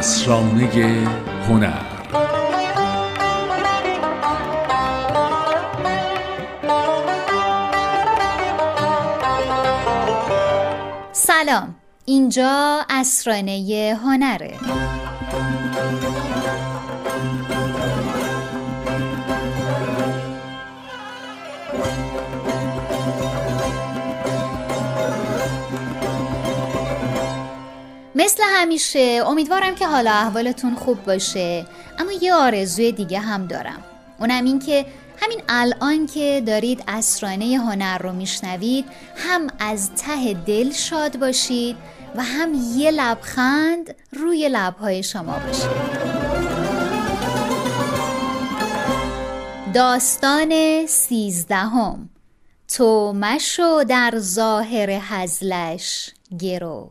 اسرانه هنر. سلام. اینجا اسرانه هنره. همیشه. امیدوارم که حالا احوالتون خوب باشه. اما یه آرزوی دیگه هم دارم. اونم این که همین الان که دارید اسرانه هنر رو میشنوید هم از ته دل شاد باشید و هم یه لبخند روی لبهای شما باشه داستان سیزدهم. تو مشو در ظاهر هزلش. گرو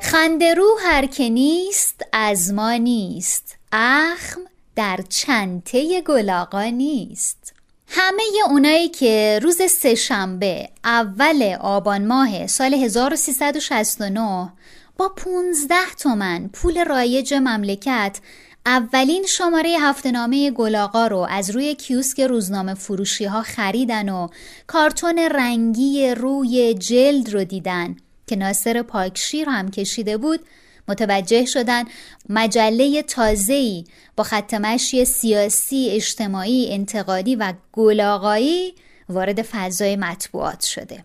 خنده رو هر که نیست از ما نیست. اخم در چنته گلاغا نیست. همه اونایی که روز سهشنبه اول آبان ماه سال 1369 با 15 تومن پول رایج مملکت اولین شماره هفتنامه گلاغا رو از روی کیوسک روزنامه فروشی ها خریدن و کارتون رنگی روی جلد رو دیدن که ناصر پاکشیر هم کشیده بود متوجه شدن مجله تازه‌ای با خط مشی سیاسی، اجتماعی، انتقادی و گلاغایی وارد فضای مطبوعات شده.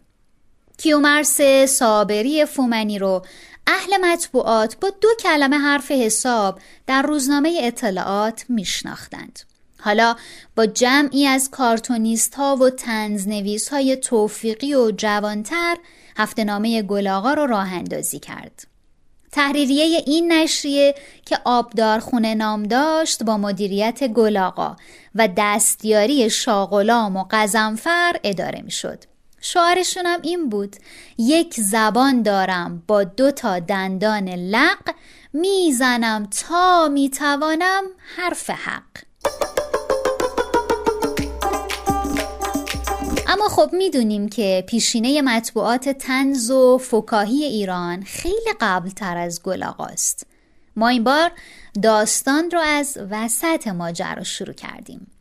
کیومرس صابری فومنی رو اهل مطبوعات با دو کلمه حرف حساب در روزنامه اطلاعات میشناختند. حالا با جمعی از کارتونیست ها و تنزنویس های توفیقی و جوانتر هفته نامه گلاغا رو راه اندازی کرد. تحریریه این نشریه که آبدار خونه نام داشت با مدیریت گلاغا و دستیاری شاغلام و قزنفر اداره می شد. شعارشون هم این بود. یک زبان دارم با دو تا دندان لق می‌زنم تا می‌توانم حرف حق. اما خب می‌دونیم که پیشینه مطبوعات تنز و فکاهی ایران خیلی قبل تر از گلاغاست ما این بار داستان رو از وسط ماجرا شروع کردیم.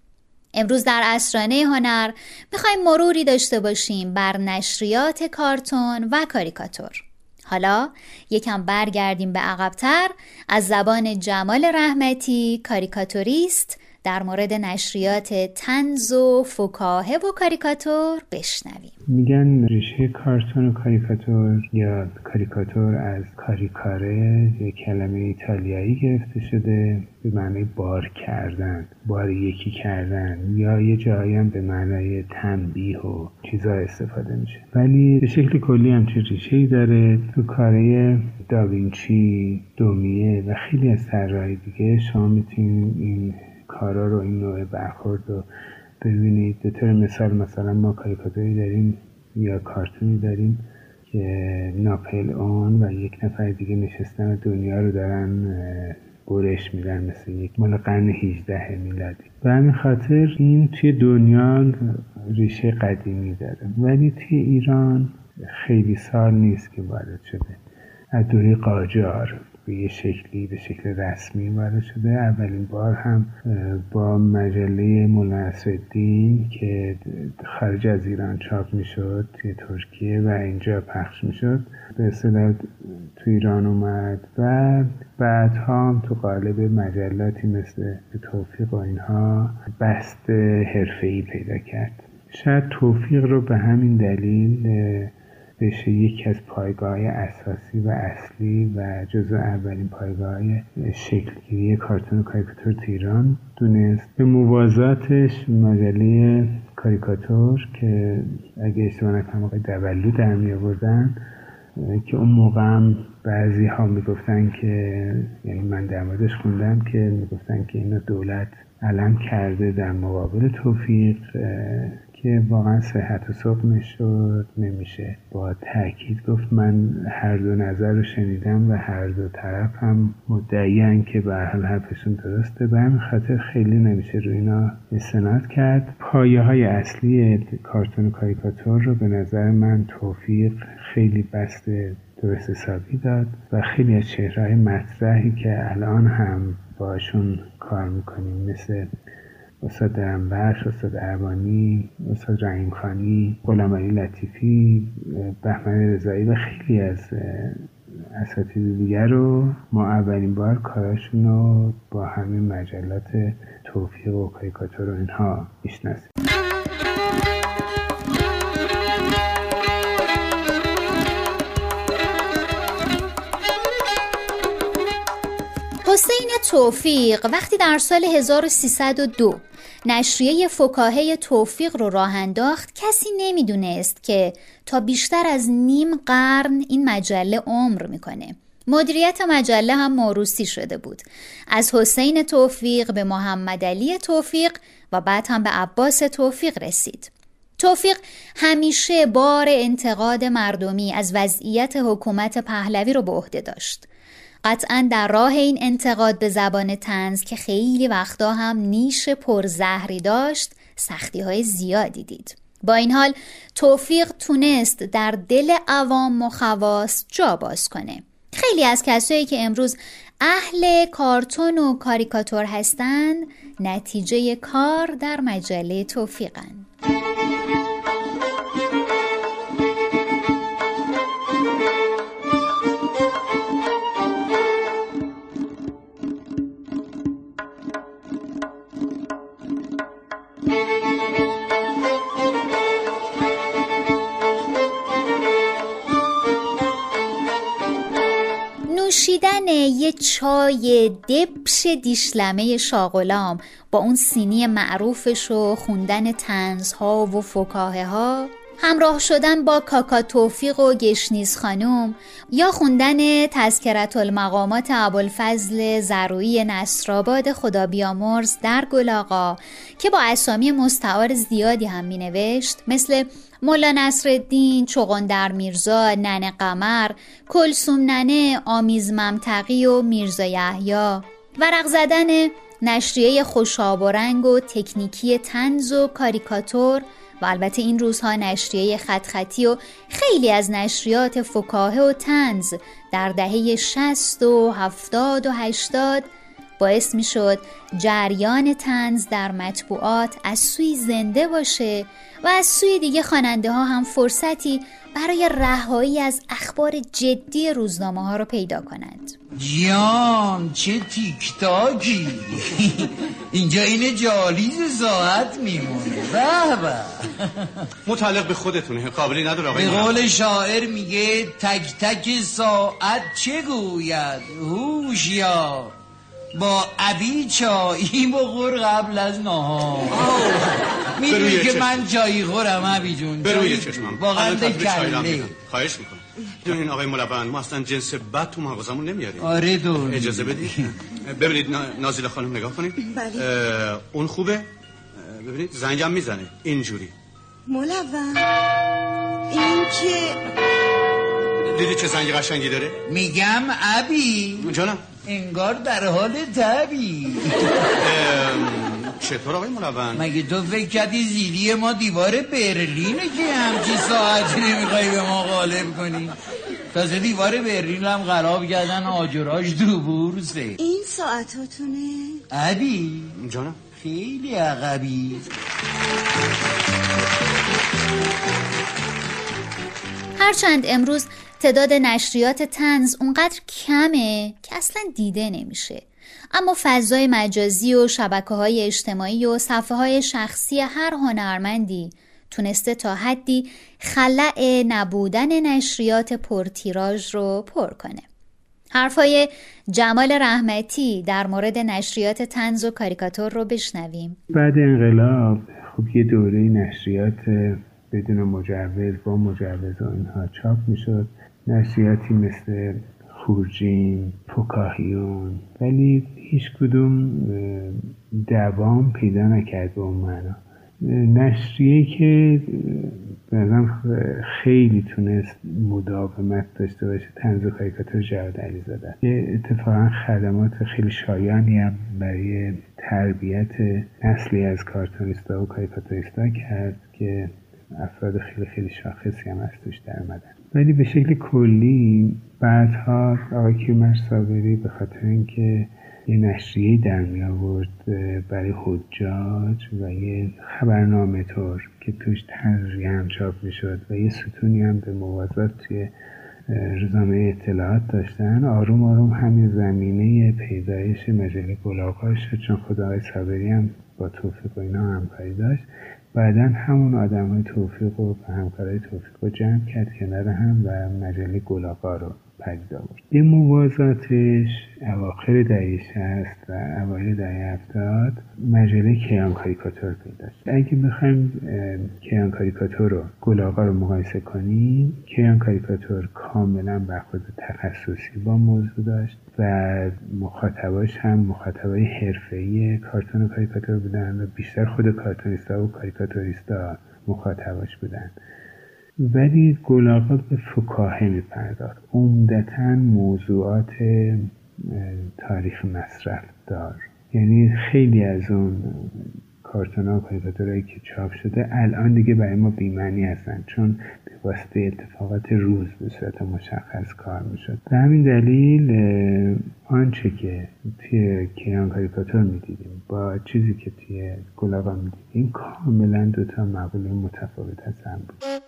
امروز در اسرانه هنر می‌خوایم مروری داشته باشیم بر نشریات کارتون و کاریکاتور. حالا یکم برگردیم به عقبتر از زبان جمال رحمتی کاریکاتوریست در مورد نشریات تنز و فکاهه و کاریکاتور بشنویم. میگن ریشه کارتون و کاریکاتور یا کاریکاتور از کاریکاره یک کلمه ایتالیایی گرفته شده به معنی بار کردن بار یکی کردن یا یه جایی هم به معنای تنبیه و چیزا استفاده میشه. ولی به شکل کلی همچین ریشه ای داره تو کاره داوینچی دومیه و خیلی از طراحی دیگه. شما می‌تونید این کارا رو این نوع برخورد رو ببینید. به طور مثال مثلا ما کاریکاتوری داریم یا کارتونی داریم که ناپل اون و یک نفر دیگه نشستن دنیا رو دارن برش میدن مثل یک مال قرن 18 میلادی. به همین خاطر این توی دنیا ریشه قدیمی داره. ولی توی ایران خیلی سال نیست که وارد شده. از دوره قاجار. به یه شکلی به شکل رسمی وارد شده. اولین بار هم با مجله مناسدین که خارج از ایران چاپ می‌شد توی ترکیه و اینجا پخش می‌شد به اصطلاح تو ایران اومد و بعد هم تو قالب مجلاتی مثل توفیق و اینها بست حرفه‌ای پیدا کرد. شاید توفیق رو به همین دلیل بشه یکی از پایگاه اساسی و اصلی و جزو اولین پایگاه شکلگیری کارتون کاریکاتور تو ایران دونست. به موازاتش مجله کاریکاتور که اگه اشتباه نکنم آقای دولو در می آوردن که اون موقع هم بعضی ها می‌گفتن که یعنی من در موردش خوندم که می‌گفتن که اینو دولت علم کرده در مقابل توفیق که واقعا صحت و صبح شد نمیشه با تاکید گفت من هر دو نظر رو شنیدم و هر دو طرف هم مدعیان که به حال حرفشون درسته. به همین خاطر خیلی نمیشه روی اینا استناد کرد. پایه های اصلی کارتون و کاریکاتور رو به نظر من توفیق خیلی بسته درست حسابی داد و خیلی از چهرهای مطرحی که الان هم باشون کار می‌کنیم مثل استاد درنبخش، استاد اربانی، استاد رحیم خانی، غلام علی لطیفی، بهمن رضایی و خیلی از اساتید دیگر رو ما اولین بار کاراشون رو با همین مجلات توفیق و کاریکاتور و اینها می‌شناسیم. توفیق وقتی در سال 1302 نشریه فکاهه توفیق رو راه انداخت کسی نمی‌دونست که تا بیشتر از نیم قرن این مجله عمر می‌کنه. مدیریت مجله هم موروسی شده بود. از حسین توفیق به محمد علی توفیق و بعد هم به عباس توفیق رسید. توفیق همیشه بار انتقاد مردمی از وضعیت حکومت پهلوی رو به عهده داشت. قطعا در راه این انتقاد به زبان تنز که خیلی وقتا هم نیش پرزهری داشت سختی های زیادی دید. با این حال توفیق تونست در دل عوام و خواص جا باز کنه. خیلی از کسایی که امروز اهل کارتون و کاریکاتور هستند نتیجه کار در مجله توفیقن. نوشیدن یه چای دبش دیشلمه شاغلام با اون سینی معروفش و خوندن تنزها و فکاهه ها همراه شدن با کاکا توفیق و گشنیز خانوم یا خوندن تذکرت المقامات ابوالفضل زروی نصرآباد خدا بیامرز در گلاغا که با اسامی مستعار زیادی هم می نوشت مثل ملا نصرالدین، چغندر میرزا، ننه قمر، کلسوم ننه، آمیز ممتقی و میرزا یحیی. ورق زدن نشریه خوشاب و رنگ و تکنیکی تنز و کاریکاتور و البته این روزها نشریه خط خطی و خیلی از نشریات فکاهه و تنز در دهه 60 و 70 و 80 باعث می شد جریان تنز در مطبوعات از سوی زنده باشه و از سوی دیگه خواننده ها هم فرصتی برای رهایی از اخبار جدی روزنامه ها رو پیدا کنند. جان چه تیک تاکی اینجا این جالیز ساعت میمونه. به به. متعلق به خودتونه. قابلی نداره به قول شاعر میگه تک تک ساعت چه گوید؟ هوشیار با ابی چایی بخور قبل از نهار. می‌دونی که من چایی خورم ابی جون. بروی چشمم. واقعا کله. خواهش می‌کنم. این آقای ملبن ما اصلا جنس بد تو مغازمون نمیاریم. آره دون اجازه بدید ببینید نازیل خانم نگاه کنید. بله. اون خوبه؟ ببینید زنگم می‌زنه. اینجوری. ملون این که دیدی چه زنگ قشنگی داره؟ میگم ابی. جانم. انگار در حال تبی چطور آقای ملون مگه تو فکر کردی زیدی ما دیوار برلینه که همچی ساعتی نمی‌خوای به ما غالب کنی؟ تازه دیوار برلین هم خراب کردن آجراش دو بورسه. این ساعتاتونه؟ ابی جانم. خیلی عقبی. هرچند امروز تعداد نشریات تنز اونقدر کمه که اصلا دیده نمیشه. اما فضای مجازی و شبکه های اجتماعی و صفحه های شخصی هر هنرمندی تونسته تا حدی خلع نبودن نشریات پرتیراژ رو پر کنه. حرفای جمال رحمتی در مورد نشریات تنز و کاریکاتور رو بشنویم. بعد انقلاب خب یه دوره نشریات بدون مجوز با مجوز و اینها چاپ می‌شد. نشریاتی مثل خورجین فکاهیون ولی هیچ کدوم دوام پیدا نکرد به اون معنا. نشریه که بنظرم خیلی تونست مداومت داشته باشه تنز و کاریکاتور جواد علیزاده. یه اتفاقا خدمات خیلی شایانی هم برای تربیت نسلی از کارتونیستا و کاریکاتوریستا کرد که افراد خیلی خیلی شاخصی هم از توش در ولی به شکل کلی بعدها آقای کیومر صابری به خاطر اینکه یه نشریه در می آورد برای حجاج و یه خبرنامه طور که توش تنظریه هم چاپ می شد و یه ستونی هم به موازات توی روزنامه اطلاعات داشتن. آروم آروم همین زمینه پیدایش مجله گلاغاش شد چون خود آقای صابری هم با توفیق و اینا همکاری داشت. بعدا همون آدم های توفیق و همکارای توفیق رو جمع کرد کنار هم و مجله گلاغا رو. پدید آورد به موازاتش اواخر دهه شست و اوایل دهه هفتاد مجله کیان کاریکاتور پیدا شد. اگه بخوایم کیان کاریکاتور رو گلاغا رو مقایسه کنیم کیان کاریکاتور کاملا برخورد تخصصی با موضوع داشت و مخاطباش هم مخاطبای حرفه‌ای کارتون و کاریکاتور بودن و بیشتر خود کارتونیستا و کاریکاتوریستا مخاطباش بودن. ولی گلاغات به فکاهه میپرداخت. عمدتا موضوعات تاریخ مصرف دار. یعنی خیلی از اون کارتون ها و که چاپ شده الان دیگه برای ما بیمعنی هستن. چون به واسطه اتفاقات روز به صورت مشخص کار می‌شد. به همین دلیل آنچه که توی کیان کاریکاتور می‌دیدیم با چیزی که توی گلاغا می‌دیدیم کاملا دوتا مقوله متفاوت از هم بود.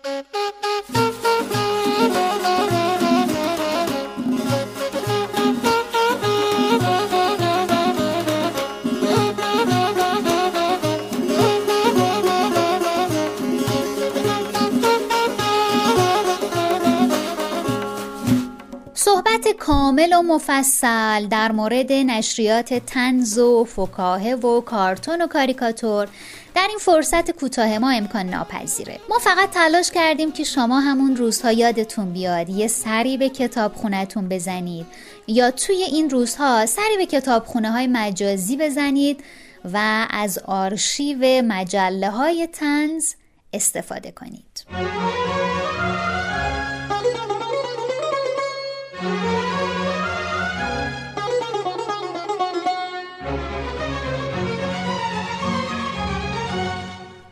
کامل و مفصل در مورد نشریات تنز و فکاهه و کارتون و کاریکاتور. در این فرصت کوتاه ما امکان ناپذیره. ما فقط تلاش کردیم که شما همون روزها یادتون بیاد. یه سری به کتاب خونتون بزنید. یا توی این روزها سری به کتاب خونه های مجازی بزنید و از آرشیو مجله های تنز استفاده کنید.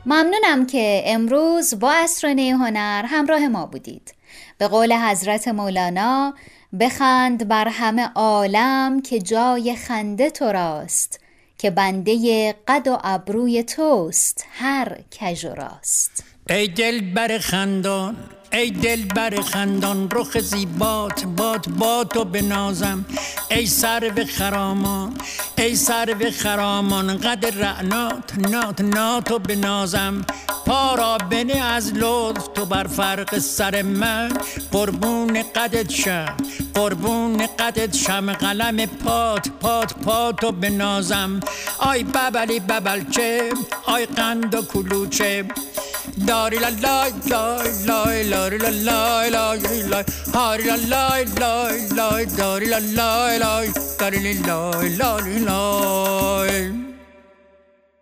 ممنونم که امروز با اسرانه هنر همراه ما بودید. به قول حضرت مولانا بخند بر همه عالم که جای خنده تو راست که بنده قد و ابروی توست هر کج راست. ای دل بر خندان ای دل بر خندان رخ زیبات باد با تو بنازم. ای سر به خرامان ای سر به خرامان قد رعنات نات ناتو بنازم. پا را بنه از لطف تو بر فرق سر من. قربون قدت شم قربون قدت شم. قلم پات پات پاتو بنازم. آی ببلی ببلچه آی قند و کلوچه. la la la la la la la la la la ha la la la la la la la la la la la la